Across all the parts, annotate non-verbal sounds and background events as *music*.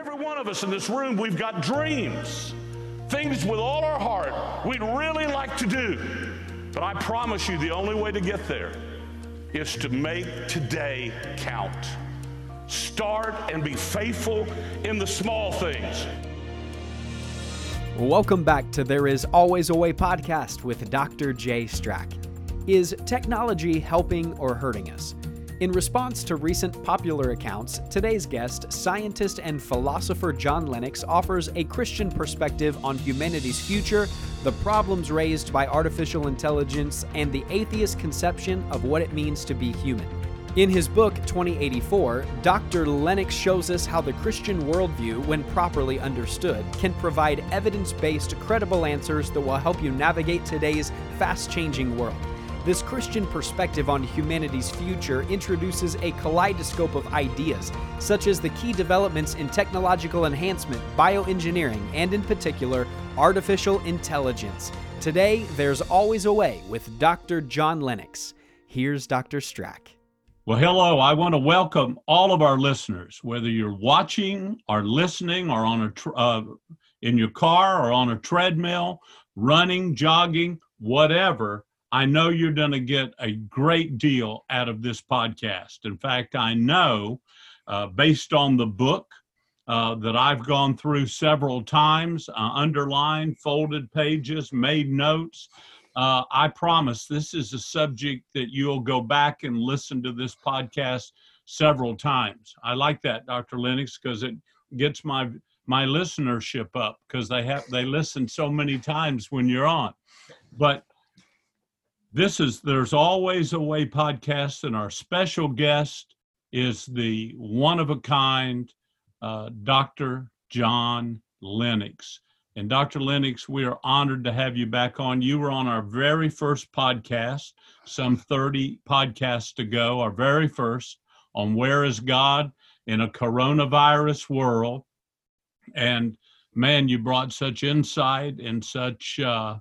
Every one of us in this room, we've got dreams, things with all our heart we'd really like to do. But I promise you, the only way to get there is to make today count. Start and be faithful in the small things. Welcome back to There Is Always a Way podcast with Dr. Jay Strack. Is technology helping or hurting us? In response to recent popular accounts, today's guest, scientist and philosopher John Lennox, offers a Christian perspective on humanity's future, the problems raised by artificial intelligence, and the atheist conception of what it means to be human. In his book 2084, Dr. Lennox shows us how the Christian worldview, when properly understood, can provide evidence based, credible answers that will help you navigate today's fast changing world. This Christian perspective on humanity's future introduces a kaleidoscope of ideas, such as the key developments in technological enhancement, bioengineering, and in particular, artificial intelligence. Today, there's always a way with Dr. John Lennox. Here's Dr. Strack. Well, hello. I want to welcome all of our listeners, whether you're watching or listening or on a tr- uh, in your car or on a treadmill, running, jogging, whatever. I know you're going to get a great deal out of this podcast. In fact, I know uh, based on the book uh, that I've gone through several times, uh, underlined, folded pages, made notes. Uh, I promise this is a subject that you'll go back and listen to this podcast several times. I like that, Dr. Lennox, because it gets my my listenership up because they have they listen so many times when you're on. But this is There's Always a Way podcast, and our special guest is the one of a kind uh, Dr. John Lennox. And Dr. Lennox, we are honored to have you back on. You were on our very first podcast, some 30 podcasts ago, our very first on Where is God in a Coronavirus World. And man, you brought such insight and such uh,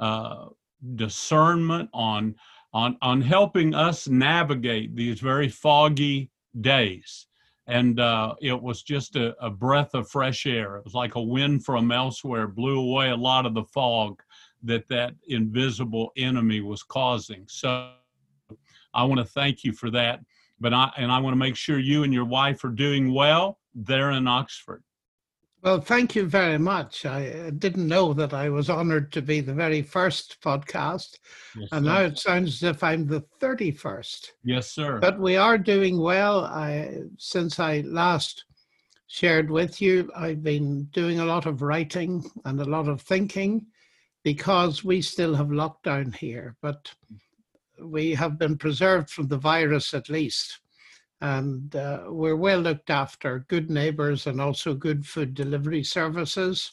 uh, discernment on on on helping us navigate these very foggy days. And uh, it was just a, a, breath of fresh air. It was like a wind from elsewhere blew away a lot of the fog that that invisible enemy was causing. So i want to thank you for that. But i and i want to make sure you and your wife are doing well there in oxford well, thank you very much. I uh, didn't know that I was honored to be the very first podcast, yes, and now it sounds as if I'm the 31st. Yes, sir. But we are doing well. I, since I last shared with you, I've been doing a lot of writing and a lot of thinking because we still have lockdown here, but we have been preserved from the virus at least and uh, we're well looked after, good neighbors, and also good food delivery services,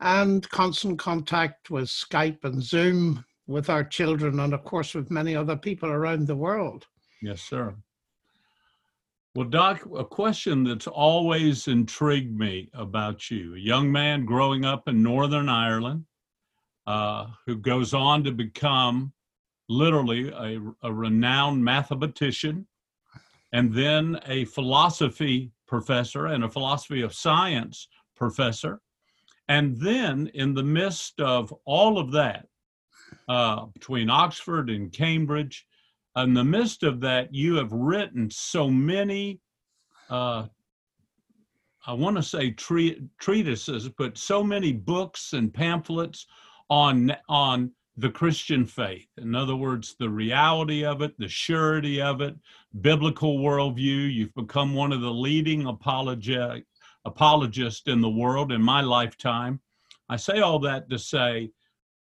and constant contact with Skype and Zoom with our children, and of course with many other people around the world. Yes, sir. Well, Doc, a question that's always intrigued me about you a young man growing up in Northern Ireland uh, who goes on to become literally a, a renowned mathematician and then a philosophy professor and a philosophy of science professor. And then, in the midst of all of that, uh, between Oxford and Cambridge, in the midst of that, you have written so many, uh, I want to say treatises, but so many books and pamphlets on on the Christian faith. In other words, the reality of it, the surety of it, biblical worldview. You've become one of the leading apologetic, apologists in the world in my lifetime. I say all that to say,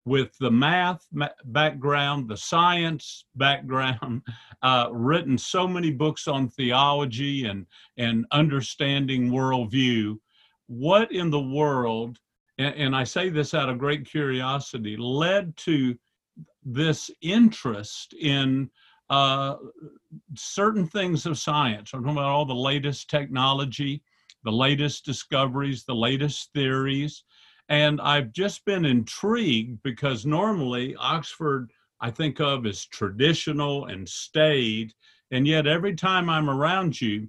with the math background, the science background, *laughs* uh, written so many books on theology and, and understanding worldview, what in the world and, and I say this out of great curiosity, led to this interest in uh, certain things of science. I'm talking about all the latest technology, the latest discoveries, the latest theories. And I've just been intrigued because normally Oxford, I think of as traditional and staid. And yet, every time I'm around you,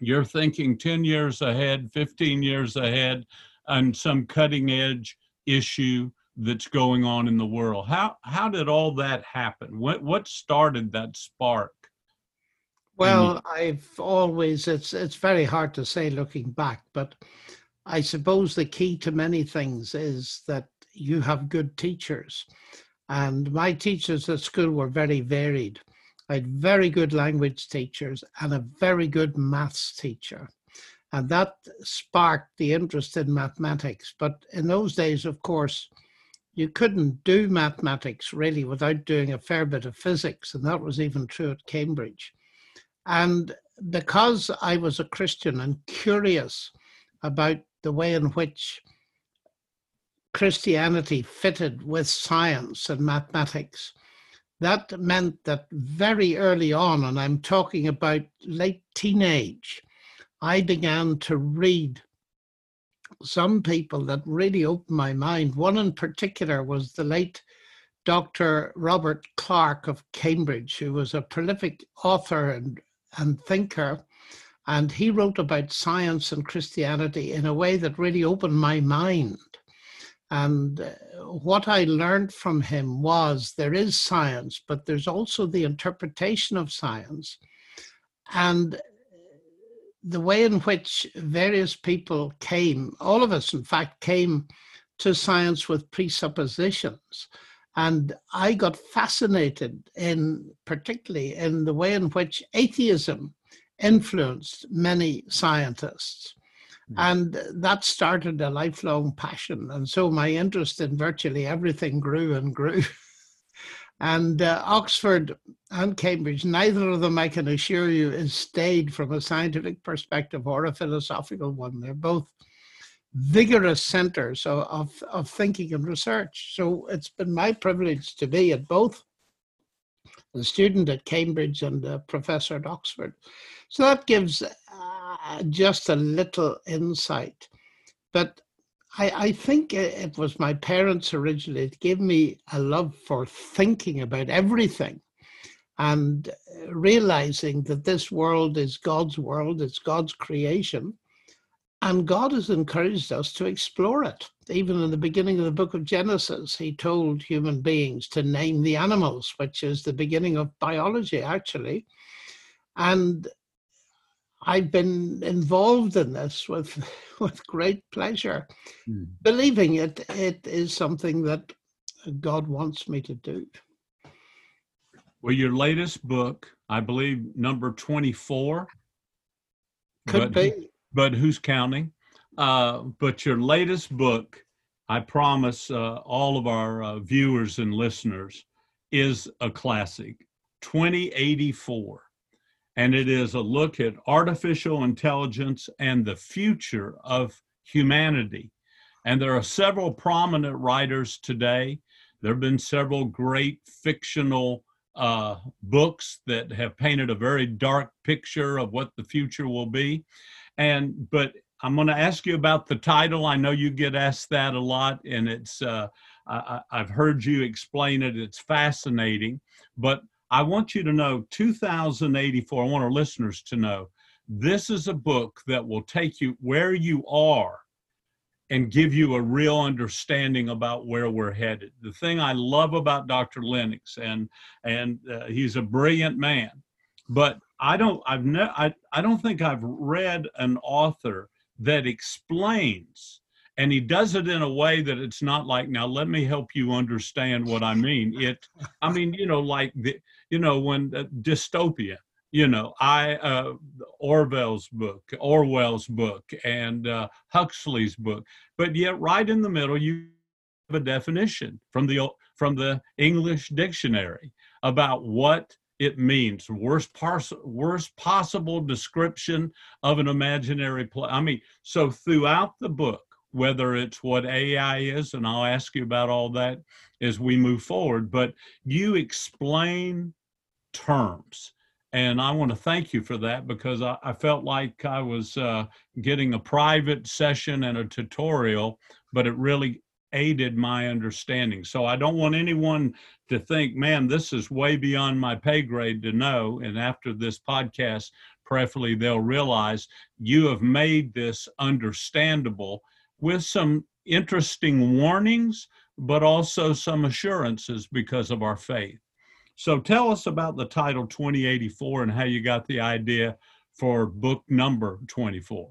you're thinking 10 years ahead, 15 years ahead on some cutting edge issue that's going on in the world. How how did all that happen? What what started that spark? Well, I've always it's it's very hard to say looking back, but I suppose the key to many things is that you have good teachers. And my teachers at school were very varied. I had very good language teachers and a very good maths teacher. And that sparked the interest in mathematics. But in those days, of course, you couldn't do mathematics really without doing a fair bit of physics. And that was even true at Cambridge. And because I was a Christian and curious about the way in which Christianity fitted with science and mathematics. That meant that very early on, and I'm talking about late teenage, I began to read some people that really opened my mind. One in particular was the late Dr. Robert Clark of Cambridge, who was a prolific author and, and thinker. And he wrote about science and Christianity in a way that really opened my mind. And uh, what I learned from him was there is science, but there's also the interpretation of science. And the way in which various people came, all of us, in fact, came to science with presuppositions. And I got fascinated in, particularly in the way in which atheism influenced many scientists. Hmm. And that started a lifelong passion. And so my interest in virtually everything grew and grew. *laughs* and uh, Oxford and Cambridge, neither of them, I can assure you, is staid from a scientific perspective or a philosophical one. They're both vigorous centers of, of, of thinking and research. So it's been my privilege to be at both a student at Cambridge and a professor at Oxford. So that gives uh, just a little insight. But I, I think it was my parents originally. It gave me a love for thinking about everything and realizing that this world is God's world, it's God's creation. And God has encouraged us to explore it. Even in the beginning of the book of Genesis, he told human beings to name the animals, which is the beginning of biology, actually. And I've been involved in this with *laughs* with great pleasure, mm. believing it it is something that God wants me to do. Well, your latest book, I believe, number twenty-four. Could but, be, but who's counting? Uh, but your latest book, I promise uh, all of our uh, viewers and listeners, is a classic. 2084 and it is a look at artificial intelligence and the future of humanity. And there are several prominent writers today. There have been several great fictional uh, books that have painted a very dark picture of what the future will be. And but I'm going to ask you about the title. I know you get asked that a lot, and it's uh, I, I've heard you explain it. It's fascinating, but I want you to know 2084, I want our listeners to know this is a book that will take you where you are and give you a real understanding about where we're headed. The thing I love about Dr. Lennox, and and uh, he's a brilliant man, but I don't I've ne- I, I don't think I've read an author that explains and he does it in a way that it's not like now let me help you understand what i mean. It i mean you know like the you know when uh, dystopia you know i uh, orwell's book orwell's book and uh, huxley's book but yet right in the middle you have a definition from the from the english dictionary about what it means. Worst pars- worst possible description of an imaginary place i mean so throughout the book whether it's what AI is, and I'll ask you about all that as we move forward. But you explain terms. And I want to thank you for that because I, I felt like I was uh, getting a private session and a tutorial, but it really aided my understanding. So I don't want anyone to think, man, this is way beyond my pay grade to know. And after this podcast, prayerfully they'll realize you have made this understandable with some interesting warnings, but also some assurances because of our faith. So tell us about the title 2084 and how you got the idea for book number 24.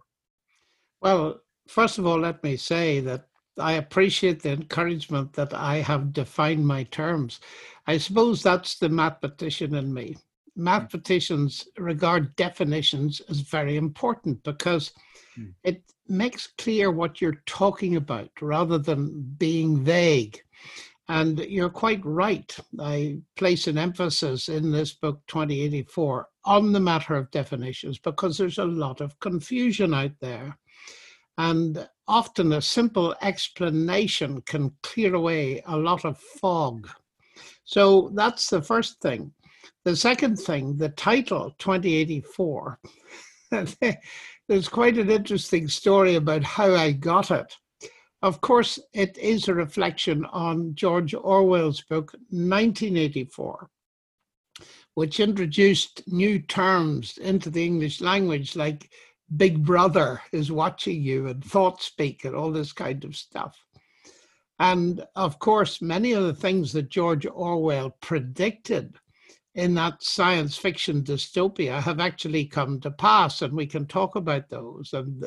Well, first of all, let me say that I appreciate the encouragement that I have defined my terms. I suppose that's the mathematician in me. Mathematicians regard definitions as very important because mm. it makes clear what you're talking about rather than being vague. And you're quite right. I place an emphasis in this book, 2084, on the matter of definitions because there's a lot of confusion out there. And often a simple explanation can clear away a lot of fog. So that's the first thing. The second thing, the title 2084, *laughs* there's quite an interesting story about how I got it. Of course, it is a reflection on George Orwell's book 1984, which introduced new terms into the English language like Big Brother is watching you and thought speak and all this kind of stuff. And of course, many of the things that George Orwell predicted in that science fiction dystopia have actually come to pass, and we can talk about those. And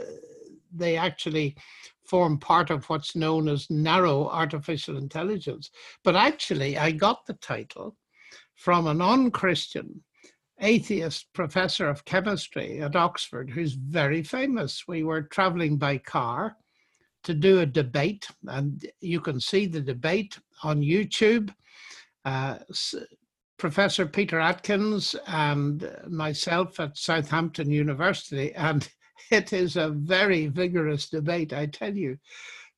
they actually form part of what's known as narrow artificial intelligence. But actually, I got the title from a non Christian atheist professor of chemistry at Oxford who's very famous. We were traveling by car to do a debate, and you can see the debate on YouTube. Uh, Professor Peter Atkins and myself at Southampton University, and *laughs* it is a very vigorous debate, I tell you.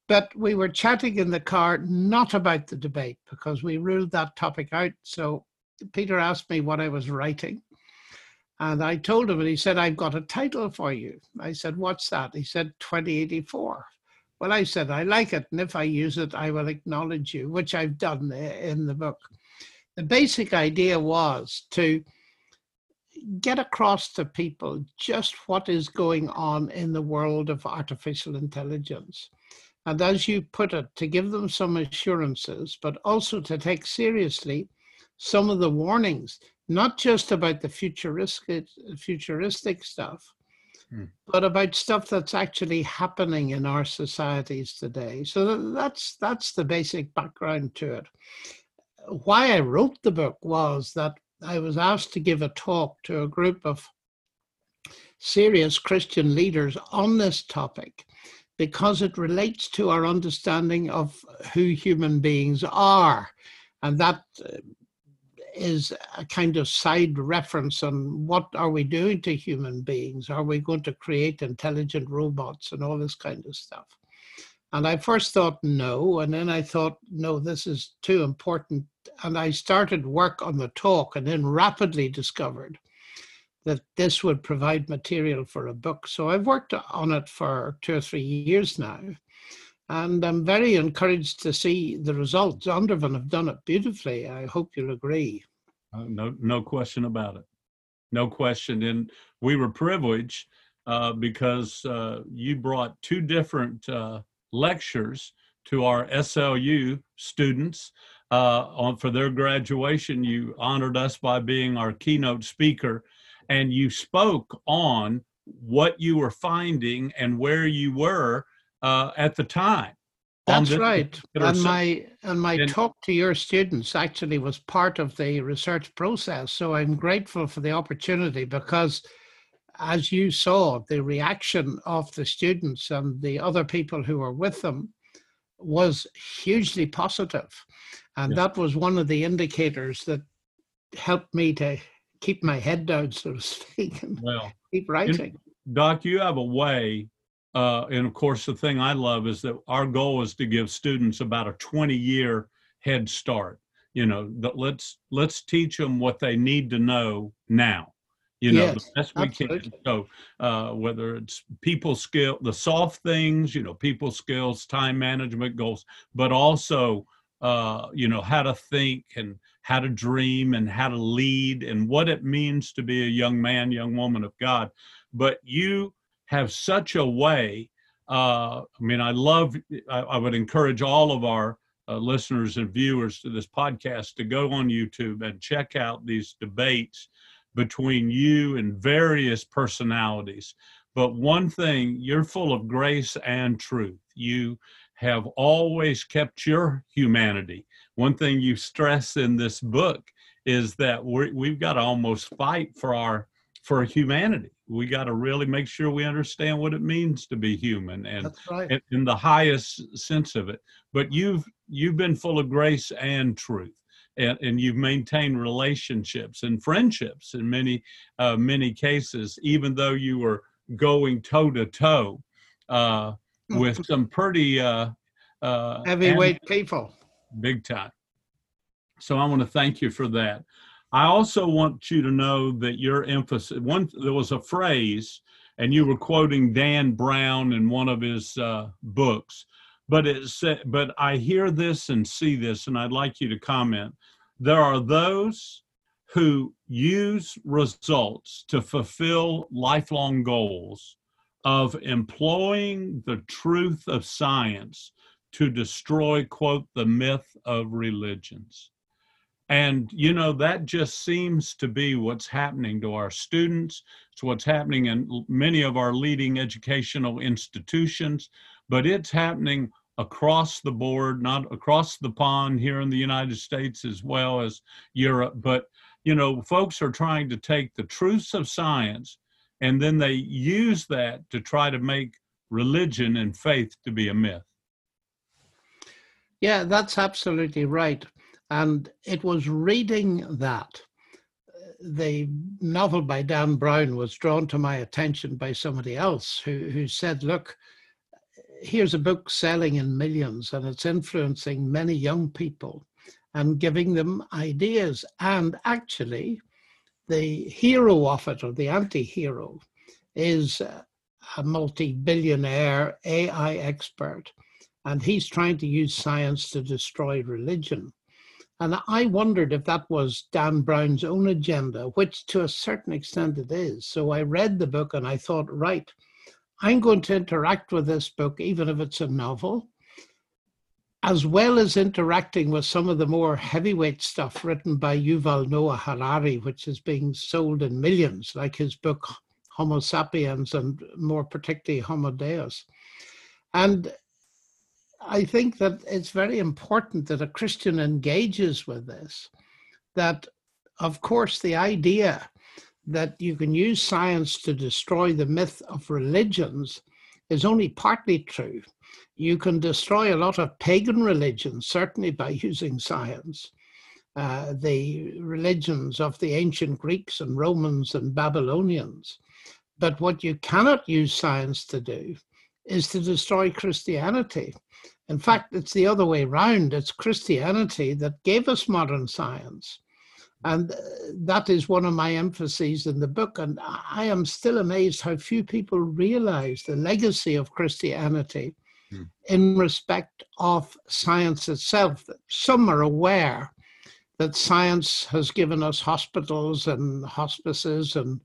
But we were chatting in the car not about the debate because we ruled that topic out. So Peter asked me what I was writing. And I told him, and he said, I've got a title for you. I said, What's that? He said, 2084. Well, I said, I like it. And if I use it, I will acknowledge you, which I've done in the book. The basic idea was to get across to people just what is going on in the world of artificial intelligence. And as you put it, to give them some assurances, but also to take seriously some of the warnings, not just about the futuristic, futuristic stuff, hmm. but about stuff that's actually happening in our societies today. So that's that's the basic background to it. Why I wrote the book was that I was asked to give a talk to a group of serious Christian leaders on this topic because it relates to our understanding of who human beings are. And that uh, a kind of side reference on what are we doing to human beings? Are we going to create intelligent robots and all this kind of stuff? And I first thought no, and then I thought, no, this is too important. And I started work on the talk and then rapidly discovered that this would provide material for a book. So I've worked on it for two or three years now. And I'm very encouraged to see the results. Zondervan have done it beautifully. I hope you'll agree. Uh, no, no question about it. No question. And we were privileged uh, because uh, you brought two different uh, lectures to our SLU students uh, on for their graduation. You honored us by being our keynote speaker, and you spoke on what you were finding and where you were uh, at the time. That's right. And my and my and, talk to your students actually was part of the research process. So I'm grateful for the opportunity because as you saw, the reaction of the students and the other people who were with them was hugely positive. And yeah. that was one of the indicators that helped me to keep my head down, so to speak, and well, keep writing. Doc, you have a way, uh, and of course, the thing I love is that our goal is to give students about a 20 year head start. You know, let's let's teach them what they need to know now you know yes, the best we absolutely. can so uh, whether it's people skill the soft things you know people skills time management goals but also uh, you know, how to think and how to dream and how to lead and what it means to be a young man, young woman of God. But you have such a way. Uh, I mean, I love, I, I would encourage all of our uh, listeners and viewers to this podcast to go on YouTube and check out these debates between you and various personalities. But one thing, you're full of grace and truth. You have always kept your humanity. One thing you stress in this book is that we have got to almost fight for our for humanity. We got to really make sure we understand what it means to be human and right. in, in the highest sense of it. But you've you've been full of grace and truth. And, and, you've maintained relationships and friendships in many uh, many cases, even though you were going toe to toe with some pretty uh, uh, heavyweight people. Big time. So I want to thank you for that. I also want you to know that your emphasis, one, there was a phrase, and you were quoting Dan Brown in one of his uh, books, but it said, but I hear this and see this, and I'd like you to comment. There are those who use results to fulfill lifelong goals of employing the truth of science to destroy, quote, the myth of religions. And, you know, that just seems to be what's happening to our students. It's what's happening in many of our leading educational institutions, but it's happening across the board, not across the pond here in the United States as well as Europe. But, you know, folks are trying to take the truths of science and then they use that to try to make religion and faith to be a myth. Yeah, that's absolutely right. And it was reading that. The novel by Dan Brown was drawn to my attention by somebody else who, who said, Look, here's a book selling in millions and it's influencing many young people and giving them ideas. And actually, the hero of it, or the anti hero, is a multi billionaire AI expert, and he's trying to use science to destroy religion. And I wondered if that was Dan Brown's own agenda, which to a certain extent it is. So I read the book and I thought, right, I'm going to interact with this book, even if it's a novel as well as interacting with some of the more heavyweight stuff written by Yuval Noah Harari, which is being sold in millions, like his book Homo sapiens and more particularly Homo Deus. And I think that it's very important that a Christian engages with this. That, of course, the idea that you can use science to destroy the myth of religions is only partly true you can destroy a lot of pagan religions, certainly by *laughs* using science. Uh, the religions of the ancient Greeks and Romans and Babylonians. But what you cannot use science to do is to destroy Christianity. In fact, it's the other way around. It's Christianity that gave us modern science. And uh, that is one of my emphases in the book. And I am still amazed how few people realize the legacy of Christianity mm. in respect of science itself. Some are aware that science has given us hospitals and hospices and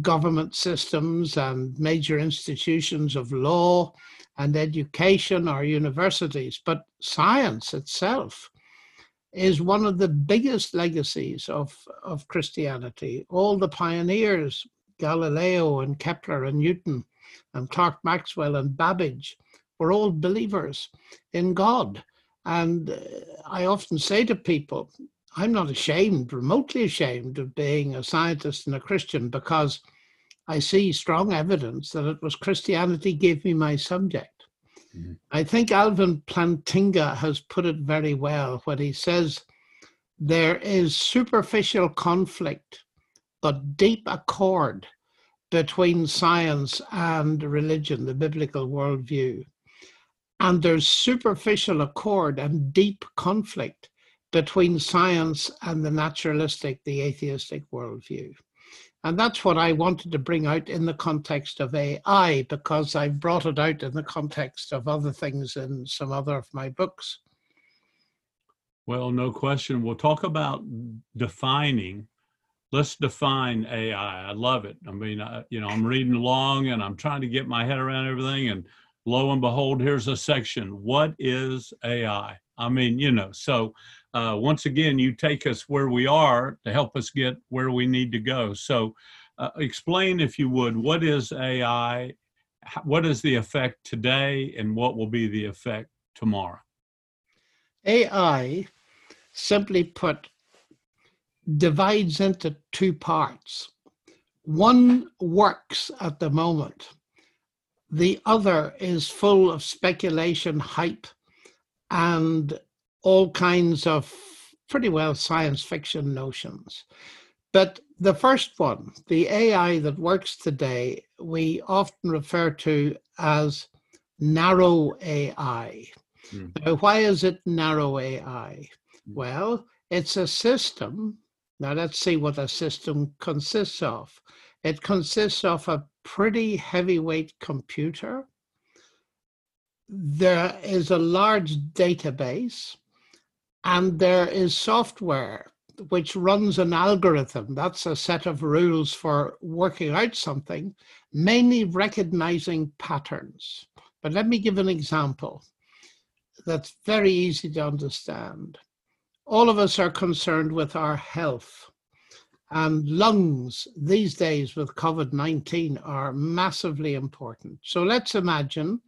government systems and major institutions of law and education or universities, but science itself is one of the biggest legacies of, of Christianity. All the pioneers, Galileo and Kepler and Newton and Clerk Maxwell and Babbage, we're all believers in God. And uh, I often say to people, I'm not ashamed, remotely ashamed of being a scientist and a Christian because I see strong evidence that it was Christianity gave me my subject. Mm-hmm. I think Alvin Plantinga has put it very well when he says there is superficial conflict but deep accord between science and religion, the biblical worldview. And there's superficial accord and deep conflict between science and the naturalistic, the atheistic worldview. And that's what I wanted to bring out in the context of AI, because I've brought it out in the context of other things in some other of my books. Well, no question. We'll talk about defining. Let's define AI. I love it. I mean, I, you know, I'm reading along and I'm trying to get my head around everything. And lo and behold, here's a section. What is AI? I mean, you know, so uh, once again, you take us where we are to help us get where we need to go. So, uh, explain, if you would, what is AI? What is the effect today, and what will be the effect tomorrow? AI, simply put, divides into two parts. One works at the moment, the other is full of speculation, hype, and all kinds of pretty well science fiction notions. But the first one, the AI that works today, we often refer to as narrow AI. Mm. Now, why is it narrow AI? Mm. Well, it's a system. Now, let's see what a system consists of. It consists of a pretty heavyweight computer. There is a large database, and there is software which runs an algorithm. That's a set of rules for working out something, mainly recognizing patterns. But let me give an example that's very easy to understand. All of us are concerned with our health. And lungs these days with COVID 19 are massively important. So let's imagine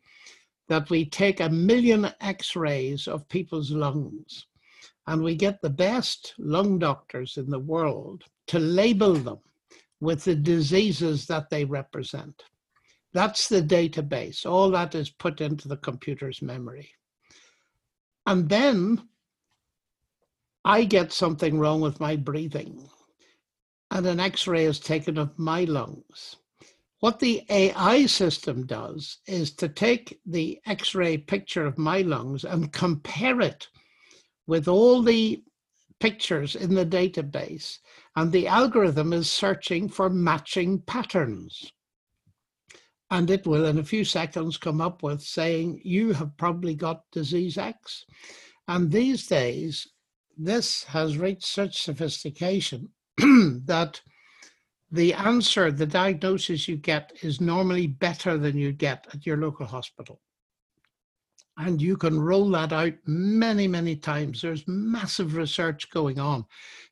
that we take a million x rays of people's lungs and we get the best lung doctors in the world to label them with the diseases that they represent. That's the database. All that is put into the computer's memory. And then I get something wrong with my breathing, and an x ray is taken of my lungs. What the AI system does is to take the x ray picture of my lungs and compare it with all the pictures in the database, and the algorithm is searching for matching patterns. And it will, in a few seconds, come up with saying, You have probably got disease X. And these days, this has reached such sophistication *clears throat* that the answer, the diagnosis you get, is normally better than you get at your local hospital. And you can roll that out many, many times. There's massive research going on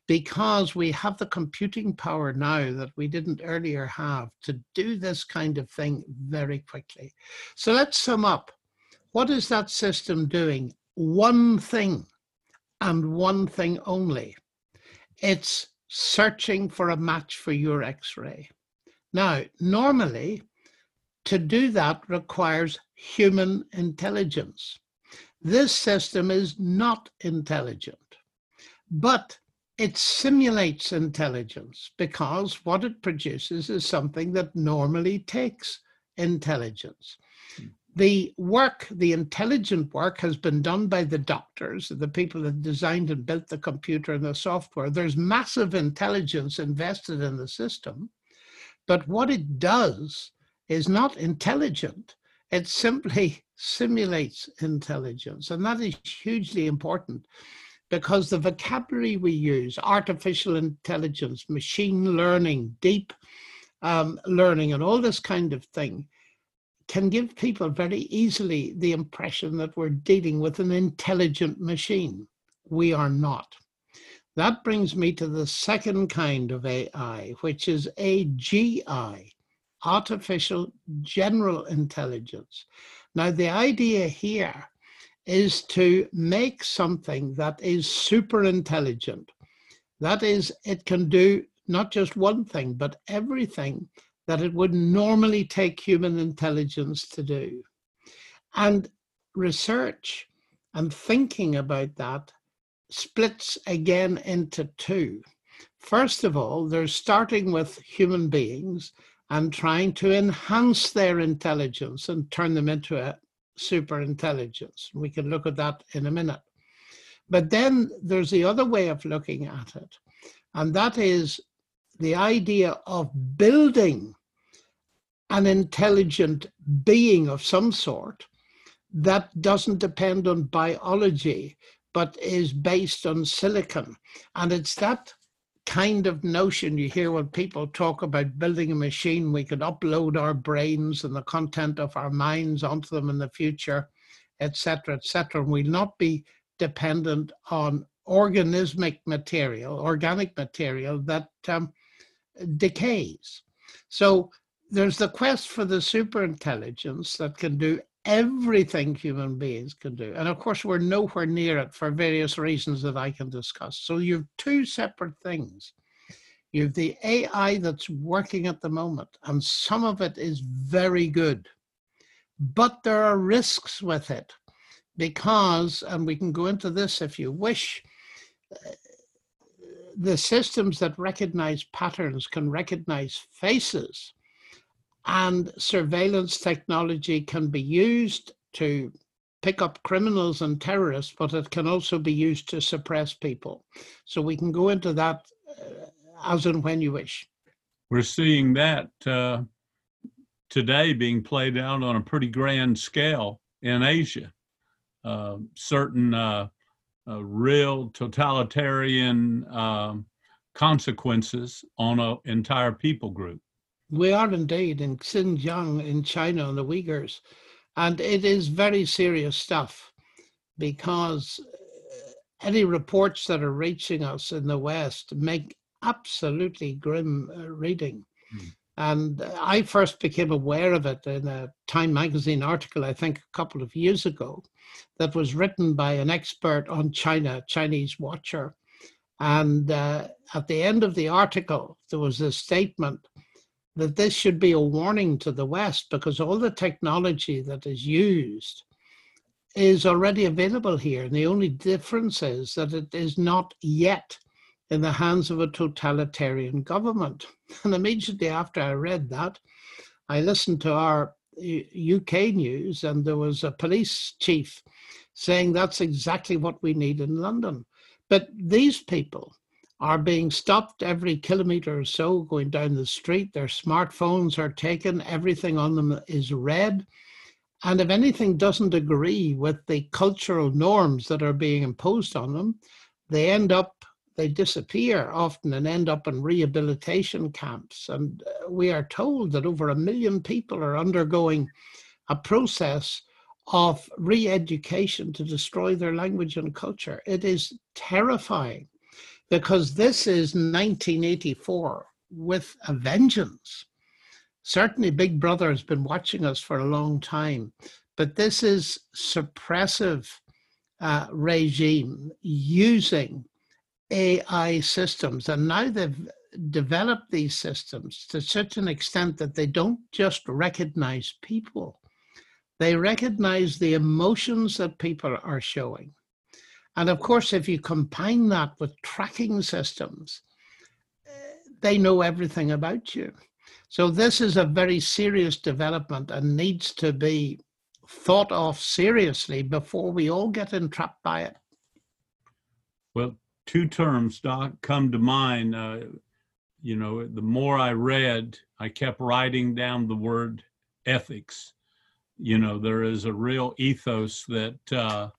because we have the computing power now that we didn't earlier have to do this kind of thing very quickly. So let's sum up. What is that system doing? One thing and one thing only. It's searching for a match for your x ray. Now, normally, to do that requires human intelligence. This system is not intelligent, but it simulates intelligence because what it produces is something that normally takes intelligence. The work, the intelligent work, has been done by the doctors, the people that designed and built the computer and the software. There's massive intelligence invested in the system, but what it does is not intelligent. It simply *laughs* simulates intelligence. And that is hugely important because the vocabulary we use, artificial intelligence, machine learning, deep um, learning, and all this kind of thing, can give people very easily the impression that we're dealing with an intelligent machine. We are not. That brings me to the second kind of AI, which is AGI, artificial general intelligence. Now, the idea here is to make something that is super intelligent. That is, it can do not just one thing, but everything that it would normally take human intelligence to do. And research and thinking about that splits again into two. First of all, they're starting with human beings and trying to enhance their intelligence and turn them into a super intelligence. We can look at that in a minute. But then there's the other way of looking at it, and that is the idea of building an intelligent being of some sort that doesn't depend on biology, but is based on silicon. And it's that kind of notion you hear when people talk about building a machine we could upload our brains and the content of our minds onto them in the future etc etc and we'll not be dependent on organismic material organic material that um, decays so there's the quest for the superintelligence that can do everything human beings can do. And of course, we're nowhere near it for various reasons that I can discuss. So you have two separate things. You have the AI that's working at the moment, and some of it is very good. But there are risks with it because, and we can go into this if you wish, the systems that recognize patterns can recognize faces and surveillance technology can be used to pick up criminals and terrorists, but it can also be used to suppress people. So we can go into that uh, as and when you wish. We're seeing that uh, today being played out on a pretty grand scale in Asia. Uh, certain uh, real totalitarian um, consequences on an entire people group. We are indeed in Xinjiang in China and the Uyghurs. And it is very serious stuff because uh, any reports that are reaching us in the West make absolutely grim uh, reading. Mm. And I first became aware of it in a Time magazine article, I think a couple of years ago, that was written by an expert on China, Chinese watcher. And uh, at the end of the article, there was a statement that this should be a warning to the West because all the technology that is used is already available here. And the only difference is that it is not yet in the hands of a totalitarian government. *laughs* And immediately after I read that, I listened to our UK news, and there was a police chief saying that's exactly what we need in London. But these people are being stopped every kilometer or so going down the street. Their smartphones are taken, everything on them is read. And if anything doesn't agree with the cultural norms that are being imposed on them, they end up, they disappear often and end up in rehabilitation camps. And uh, we are told that over a million people are undergoing a process of re education to destroy their language and culture. It is terrifying because this is 1984 with a vengeance. Certainly, Big Brother has been watching us for a long time, but this is suppressive uh, regime using AI systems, and now they've developed these systems to such an extent that they don't just recognize people; they recognize the emotions that people are showing. And of course, if you combine that with tracking systems, they know everything about you. So this is a very serious development and needs to be thought of seriously before we all get entrapped by it. Well, two terms, Doc, come to mind. Uh, you know, the more I read, I kept writing down the word ethics. You know, there is a real ethos that uh,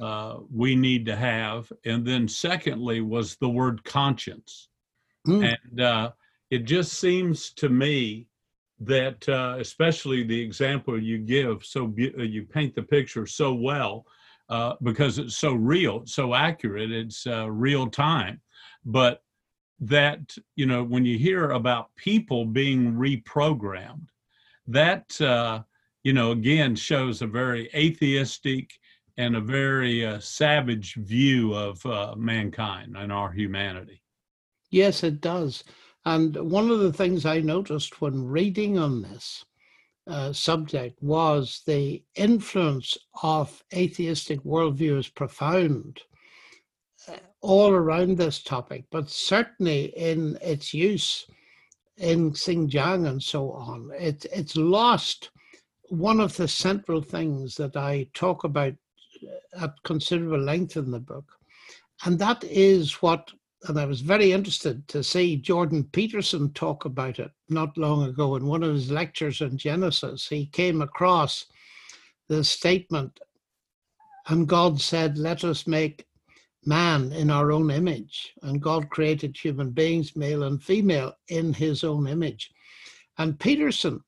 uh, we need to have. And then, secondly, was the word conscience. Mm. And uh, it just seems to me that, uh, especially the example you give, so uh, you paint the picture so well uh, because it's so real, so accurate, it's uh, real time. But that, you know, when you hear about people being reprogrammed, that, uh, you know, again shows a very atheistic and a very uh, savage view of uh, mankind and our humanity. Yes, it does. And one of the things I noticed when reading on this uh, subject was the influence of atheistic worldview is profound uh, all around this topic, but certainly in its use in Xinjiang and so on. It, it's lost one of the central things that I talk about at considerable length in the book. And that is what, and I was very interested to see Jordan Peterson talk about it not long ago in one of his lectures on Genesis. He came across the statement, and God said, Let us make man in our own image, and God created human beings, male and female, in his own image. And Peterson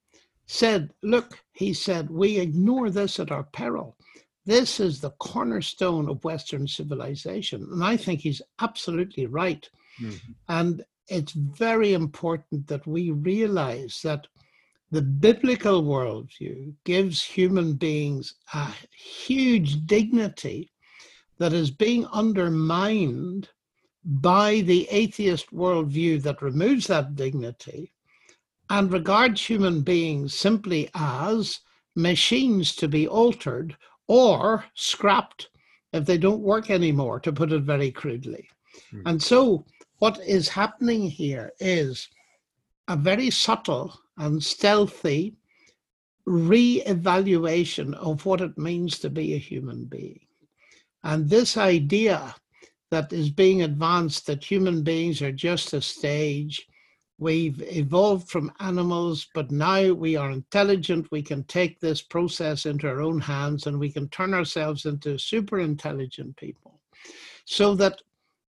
said, Look, he said, we ignore this at our peril. This is the cornerstone of Western civilization. And I think he's absolutely right. Mm-hmm. And it's very important that we realize that the biblical worldview gives human beings a huge dignity that is being undermined by the atheist worldview that removes that dignity and regards human beings simply as machines to be altered or scrapped if they don't work anymore, to put it very crudely. Hmm. And so, what is happening here is a very subtle and stealthy re evaluation of what it means to be a human being. And this idea that is being advanced that human beings are just a stage We've evolved from animals, but now we are intelligent. We can take this process into our own hands and we can turn ourselves into super intelligent people. So that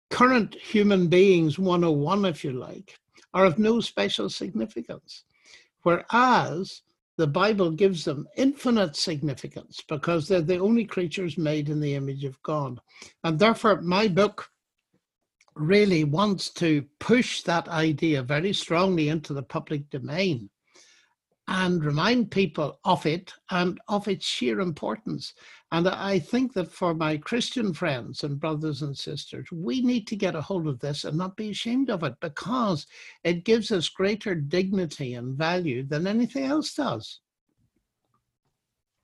current human beings 101, if you like, are of no special significance. Whereas the Bible gives them infinite significance because they're the only creatures made in the image of God. And therefore, my book really wants to push that idea very strongly into the public domain and remind people of it and of its sheer importance. And I think that for my Christian friends and brothers and sisters, we need to get a hold of this and not be ashamed of it because it gives us greater dignity and value than anything else does.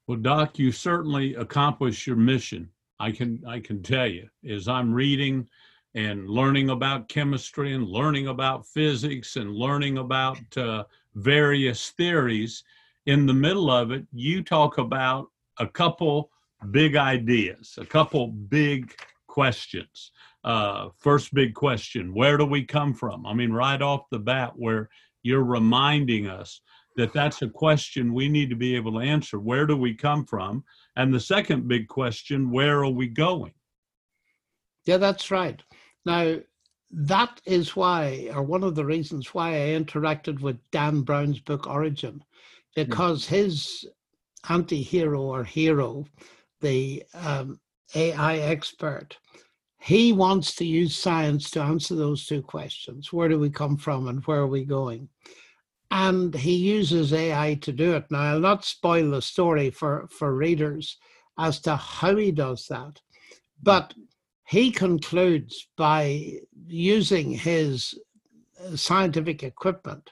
Well, Doc, you certainly accomplished your mission. I can I can tell you, as I'm reading and learning about chemistry and learning about physics and learning about uh, various theories. In the middle of it, you talk about a couple big ideas, a couple big questions. Uh, first big question where do we come from? I mean, right off the bat, where you're reminding us that that's a question we need to be able to answer. Where do we come from? And the second big question, where are we going? Yeah, that's right. Now, that is why, or one of the reasons why I interacted with Dan Brown's book Origin, because mm. his anti hero or hero, the um, AI expert, he wants to use science to answer those two questions where do we come from and where are we going? And he uses AI to do it. Now, I'll not spoil the story for, for readers as to how he does that, but he concludes by using his uh, scientific equipment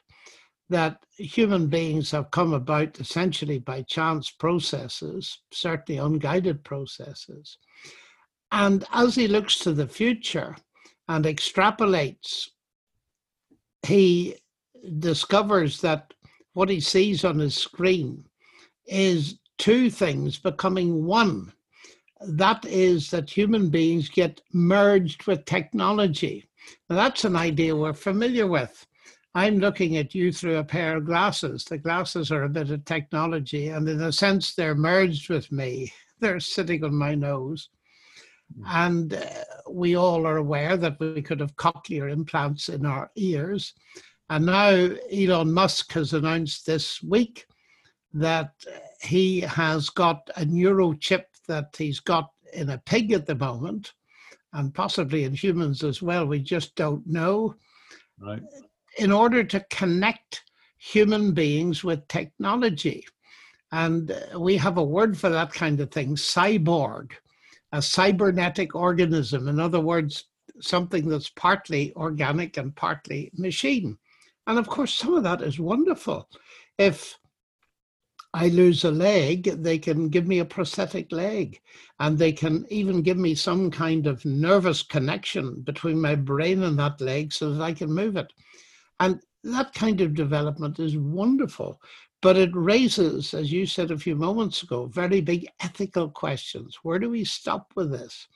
that human beings have come about essentially by chance processes, certainly unguided processes. And as he looks to the future and extrapolates, he discovers that what he sees on his screen is two things becoming one that is that human beings get merged with technology. Now, that's an idea we're familiar with. I'm looking at you through a pair of glasses. The glasses are a bit of technology, and in a sense, they're merged with me. *laughs* They're sitting on my nose. And uh, we all are aware that we could have cochlear implants in our ears. And now Elon Musk has announced this week that he has got a neurochip that he's got in a pig at the moment, and possibly in humans as well. We just don't know. Right. In order to connect human beings with technology. And uh, we have a word for that kind of thing cyborg, a cybernetic organism. In other words, something that's partly organic and partly machine. And of course, some of that is wonderful. If I lose a leg, they can give me a prosthetic leg. And they can even give me some kind of nervous connection between my brain and that leg so that I can move it. And that kind of development is wonderful. But it raises, as you said a few moments ago, very big ethical questions. Where do we stop with this?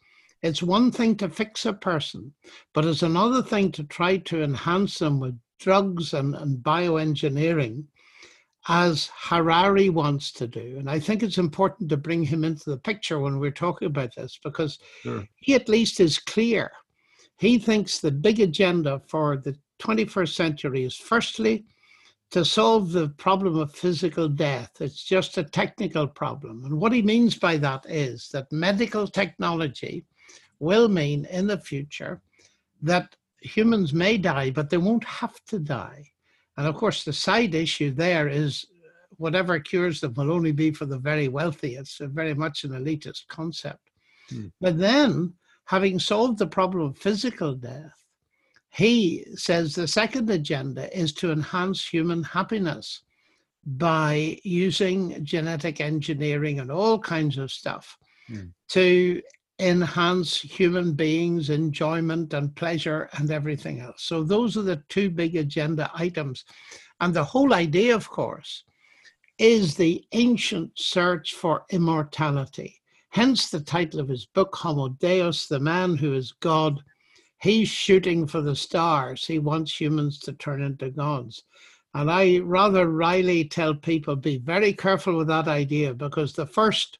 It's one thing to fix a person, but it's another thing to try to enhance them with drugs and, and bioengineering as Harari wants to do. And I think it's important to bring him into the picture when we're talking about this because sure. he at least is clear. He thinks the big agenda for the 21st century is firstly to solve the problem of physical death. It's just a technical problem. And what he means by that is that medical technology will mean in the future that humans may die, but they won't have to die. And of course, the side issue there is whatever cures them will only be for the very wealthy. It's very much an elitist concept. Hmm. But then, having solved the problem of physical death, he says the second agenda is to enhance human happiness by using genetic engineering and all kinds of stuff hmm. to enhance human beings' enjoyment and pleasure and everything else. So, those are the two big agenda items. And the whole idea, of course, is the ancient search for immortality. Hence the title of his book, Homo Deus, the man who is God he's shooting for the stars. He wants humans to turn into gods. And I rather wryly tell people be very careful with that idea because the first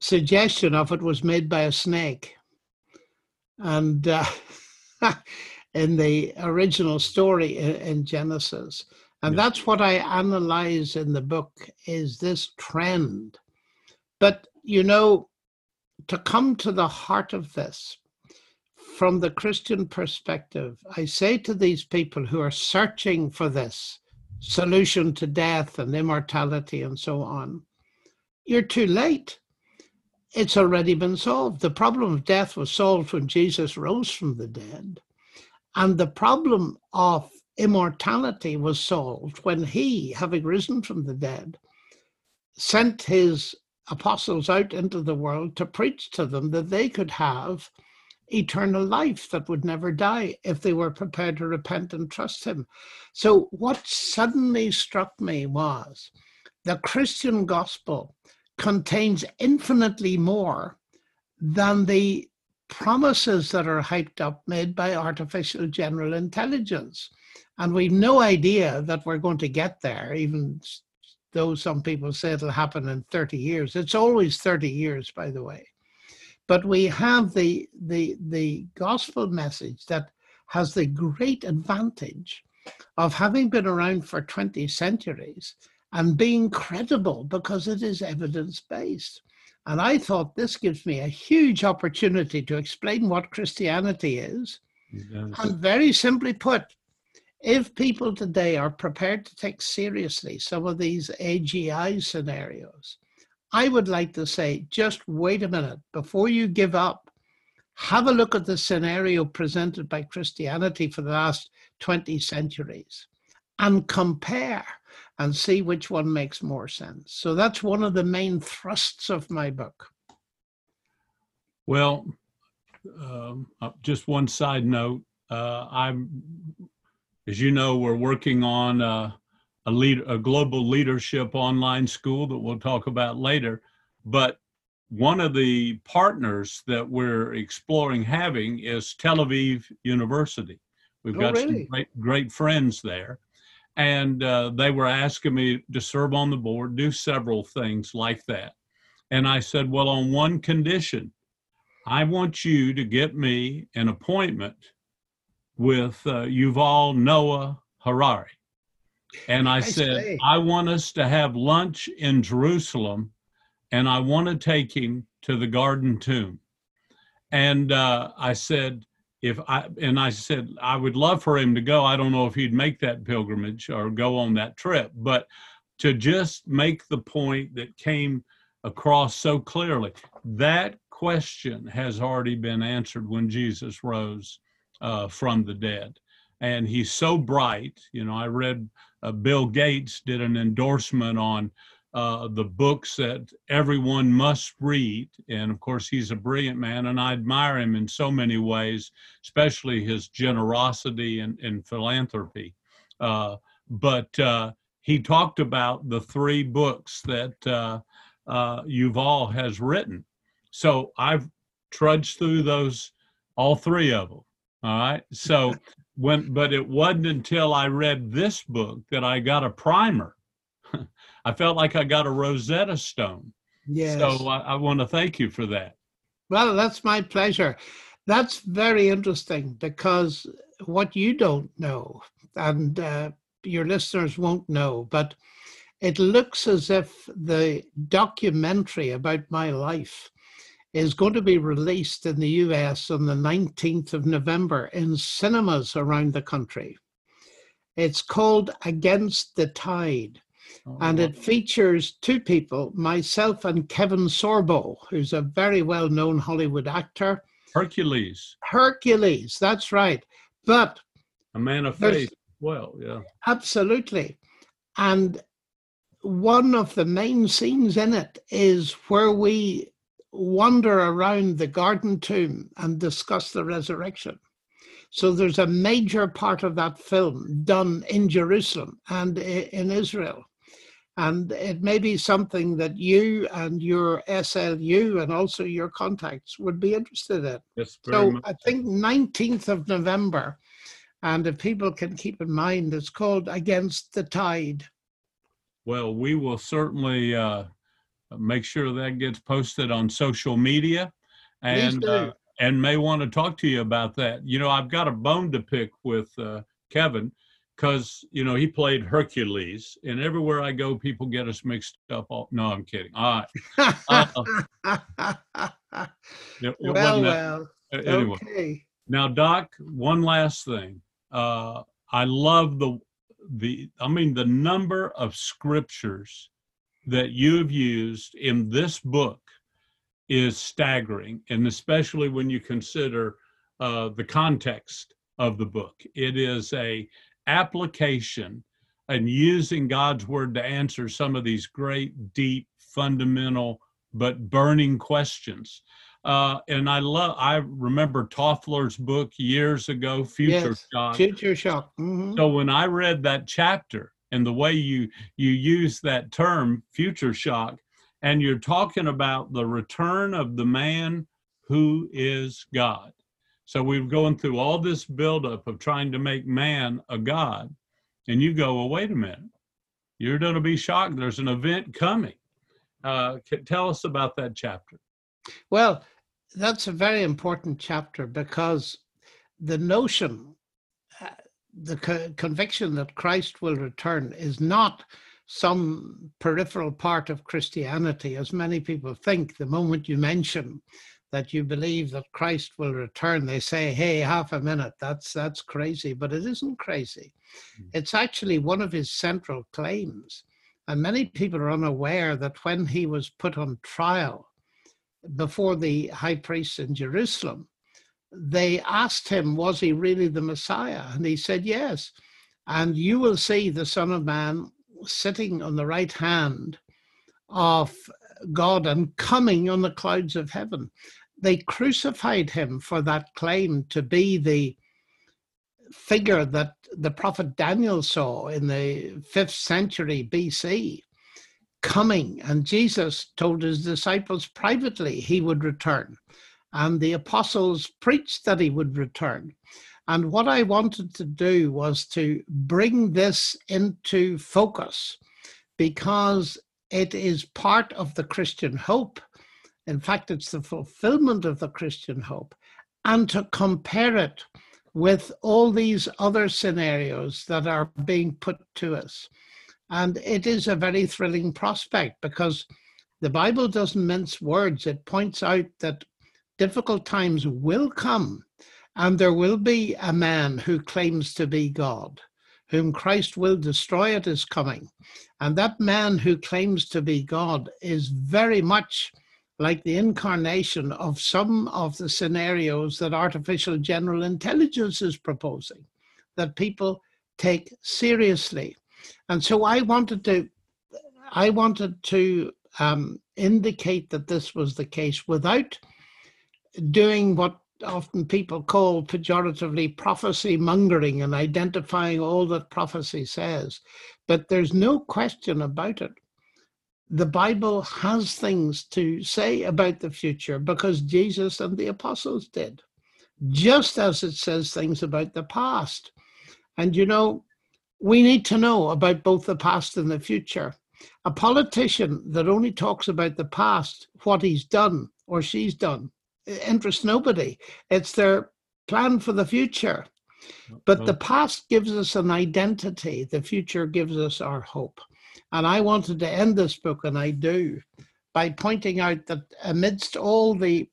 suggestion of it was made by a snake. And uh, *laughs* in the original story in, in Genesis. And yeah. that's what I analyze in the book is this trend. But, you know, to come to the heart of this, from the Christian perspective, I say to these people who are searching for this solution to death and immortality and so on, you're too late. It's already been solved. The problem of death was solved when Jesus rose from the dead. And the problem of immortality was solved when he, having risen from the dead, sent his apostles out into the world to preach to them that they could have eternal life that would never die if they were prepared to repent and trust him. So, what suddenly struck me was the Christian gospel contains infinitely more than the promises that are hyped up made by artificial general intelligence. And we've no idea that we're going to get there, even though some people say it'll happen in 30 years. It's always 30 years, by the way. But we have the, the, the gospel message that has the great advantage of having been around for 20 centuries and being credible because it is evidence based. And I thought this gives me a huge opportunity to explain what Christianity is. Yes. And very simply put, if people today are prepared to take seriously some of these AGI scenarios, I would like to say just wait a minute before you give up. Have a look at the scenario presented by Christianity for the last 20 centuries and compare and see which one makes more sense. So that's one of the main thrusts of my book. Well, um, uh, just one side note. Uh, I'm, as you know, we're working on uh, a lead a global leadership online school that we'll talk about later but one of the partners that we're exploring having is tel aviv university we've oh, got really? some great, great friends there and uh, they were asking me to serve on the board do several things like that and i said well on one condition i want you to get me an appointment with uh, yuval noah harari and I nice said, day. I want us to have lunch in Jerusalem and I want to take him to the garden tomb. And uh, I said, if I, and I said, I would love for him to go. I don't know if he'd make that pilgrimage or go on that trip, but to just make the point that came across so clearly, that question has already been answered when Jesus rose uh, from the dead. And he's so bright. You know, I read uh, Bill Gates did an endorsement on uh, the books that everyone must read. And of course, he's a brilliant man, and I admire him in so many ways, especially his generosity and, and philanthropy. Uh, but uh, he talked about the three books that uh, uh, Yuval has written. So I've trudged through those, all three of them. All right. So when but it wasn't until I read this book that I got a primer I felt like I got a Rosetta Stone. Yes. So I, I want to thank you for that. Well, that's my pleasure. That's very interesting because what you don't know, and uh, your listeners won't know, but it looks as if the documentary about my life is going to be released in the US on the 19th of November in cinemas around the country. It's called Against the Tide. Oh, and it features two people, myself and Kevin Sorbo, who's a very well known Hollywood actor. Hercules. Hercules, that's right. But a man of faith. Well, yeah. Absolutely. And one of the main scenes in it is where we wander around the garden tomb and discuss the resurrection. So there's a major part of that film done in Jerusalem and in Israel. And it may be something that you and your SLU and also your contacts would be interested in. Yes, so much. I think 19th of November, and if people can keep in mind, it's called Against the Tide. Well, we will certainly uh, make sure that gets posted on social media, and uh, and may want to talk to you about that. You know, I've got a bone to pick with uh, Kevin because you know he played Hercules, and everywhere I go, people get us mixed up. All, no, I'm kidding. All right. Uh, *laughs* it, it well, well. Anyway, okay. now, Doc, one last thing. Uh, I love the the I mean the number of scriptures that you have used in this book is staggering, and especially when you consider uh, the context of the book. It is a application and using God's word to answer some of these great, deep, fundamental, but burning questions. Uh, and I love, I remember Toffler's book years ago, Future yes, Shock. Future Shock. Mm-hmm. So when I read that chapter and the way you you use that term, Future Shock, and you're talking about the return of the man who is God. So we're going through all this buildup of trying to make man a God, and you go, well, wait a minute, you're going to be shocked. There's an event coming. Uh, tell us about that chapter. Well, that's a very important chapter because the notion, uh, the co- conviction that Christ will return is not some peripheral part of Christianity, as many people think. The moment you mention that you believe that Christ will return, they say, "Hey, half a minute, that's that's crazy," but it isn't crazy. Mm. It's actually one of his central claims, and many people are unaware that when he was put on trial before the high priest in Jerusalem, they asked him, was he really the Messiah? And he said, yes. And you will see the Son of Man sitting on the right hand of God and coming on the clouds of heaven. They crucified him for that claim to be the figure that the prophet Daniel saw in the fifth century BC coming. And Jesus told his disciples privately he would return. And the apostles preached that he would return. And what I wanted to do was to bring this into focus because it is part of the Christian hope. In fact, it's the fulfillment of the Christian hope. And to compare it with all these other scenarios that are being put to us. And it is a very thrilling prospect because the Bible doesn't mince words. It points out that difficult times will come and there will be a man who claims to be God, whom Christ will destroy at his coming. And that man who claims to be God is very much like the incarnation of some of the scenarios that artificial general intelligence is proposing, that people take seriously. And so I wanted to, I wanted to um, indicate that this was the case without doing what often people call pejoratively prophecy mongering and identifying all that prophecy says. But there's no question about it. The Bible has things to say about the future because Jesus and the apostles did, just as it says things about the past. And you know, we need to know about both the past and the future. A politician that only talks about the past, what he's done or she's done, interests nobody. It's their plan for the future. But the past gives us an identity, the future gives us our hope. And I wanted to end this book, and I do, by pointing out that amidst all the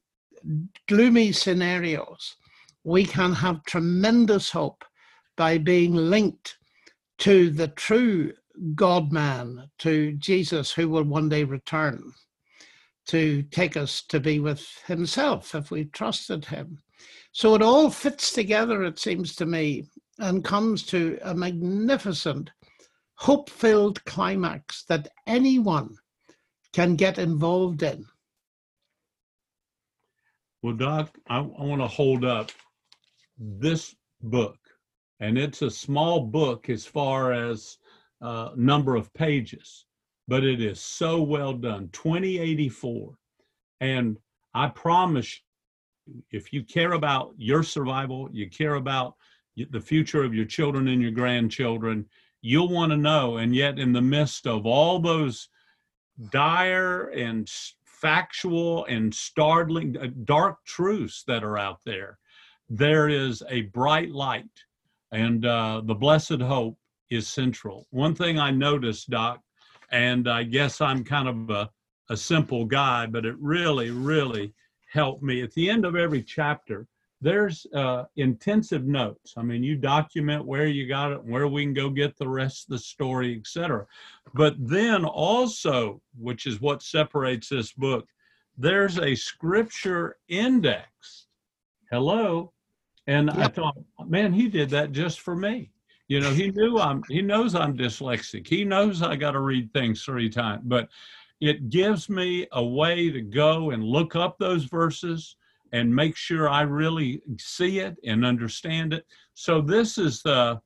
gloomy scenarios, we can have tremendous hope by being linked to the true God man, to Jesus, who will one day return to take us to be with himself if we trusted him. So it all fits together, it seems to me, and comes to a magnificent, hope filled climax that anyone can get involved in. Well, Doc, I, I want to hold up this book, and it's a small book as far as uh, number of pages, but it is so well done 2084. And I promise if you care about your survival, you care about the future of your children and your grandchildren, you'll want to know. And yet, in the midst of all those dire and factual and startling, uh, dark truths that are out there, there is a bright light. And uh, the blessed hope is central. One thing I noticed, Doc, and I guess I'm kind of a, a simple guy, but it really, really helped me. At the end of every chapter, there's uh, intensive notes. I mean, you document where you got it, where we can go get the rest of the story, etc. But then also, which is what separates this book, there's a scripture index. Hello, and I thought, man, he did that just for me. You know, he knew I'm. He knows I'm dyslexic. He knows I got to read things three times, but it gives me a way to go and look up those verses and make sure I really see it and understand it. So this is the,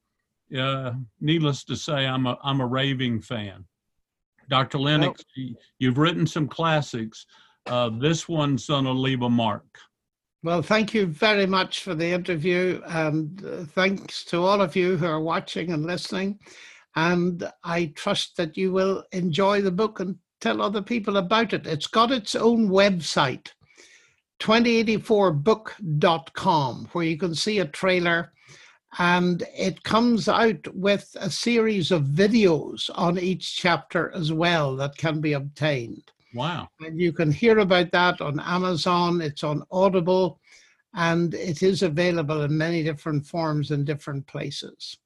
uh, needless to say, I'm a I'm a raving fan. Dr. Lennox, well, you've written some classics. Uh, this one's gonna leave a mark. Well, thank you very much for the interview, and uh, thanks to all of you who are watching and listening. And I trust that you will enjoy the book and tell other people about it. It's got its own website, 2084book.com, where you can see a trailer and it comes out with a series of videos on each chapter as well that can be obtained. Wow. And you can hear about that on Amazon, it's on Audible, and it is available in many different forms in different places.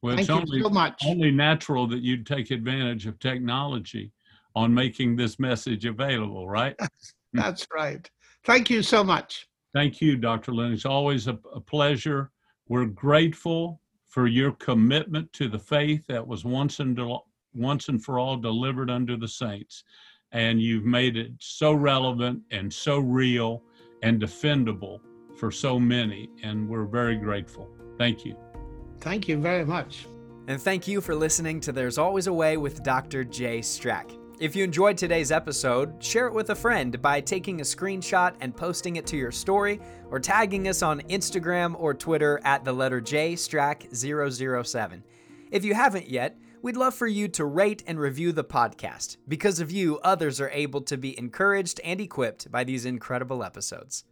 Well, Thank it's only, so much. only natural that you'd take advantage of technology on making this message available, right? *laughs* That's right. Thank you so much. Thank you, Dr. Lynn. It's always a, a pleasure. We're grateful for your commitment to the faith that was once and once and for all delivered unto the saints. And you've made it so relevant and so real and defendable for so many. And we're very grateful. Thank you. Thank you very much. And thank you for listening to There's Always a Way with Dr. Jay Strack. If you enjoyed today's episode, share it with a friend by taking a screenshot and posting it to your story or tagging us on Instagram or Twitter at the letter J Strack007. If you haven't yet, we'd love for you to rate and review the podcast. Because of you, others are able to be encouraged and equipped by these incredible episodes.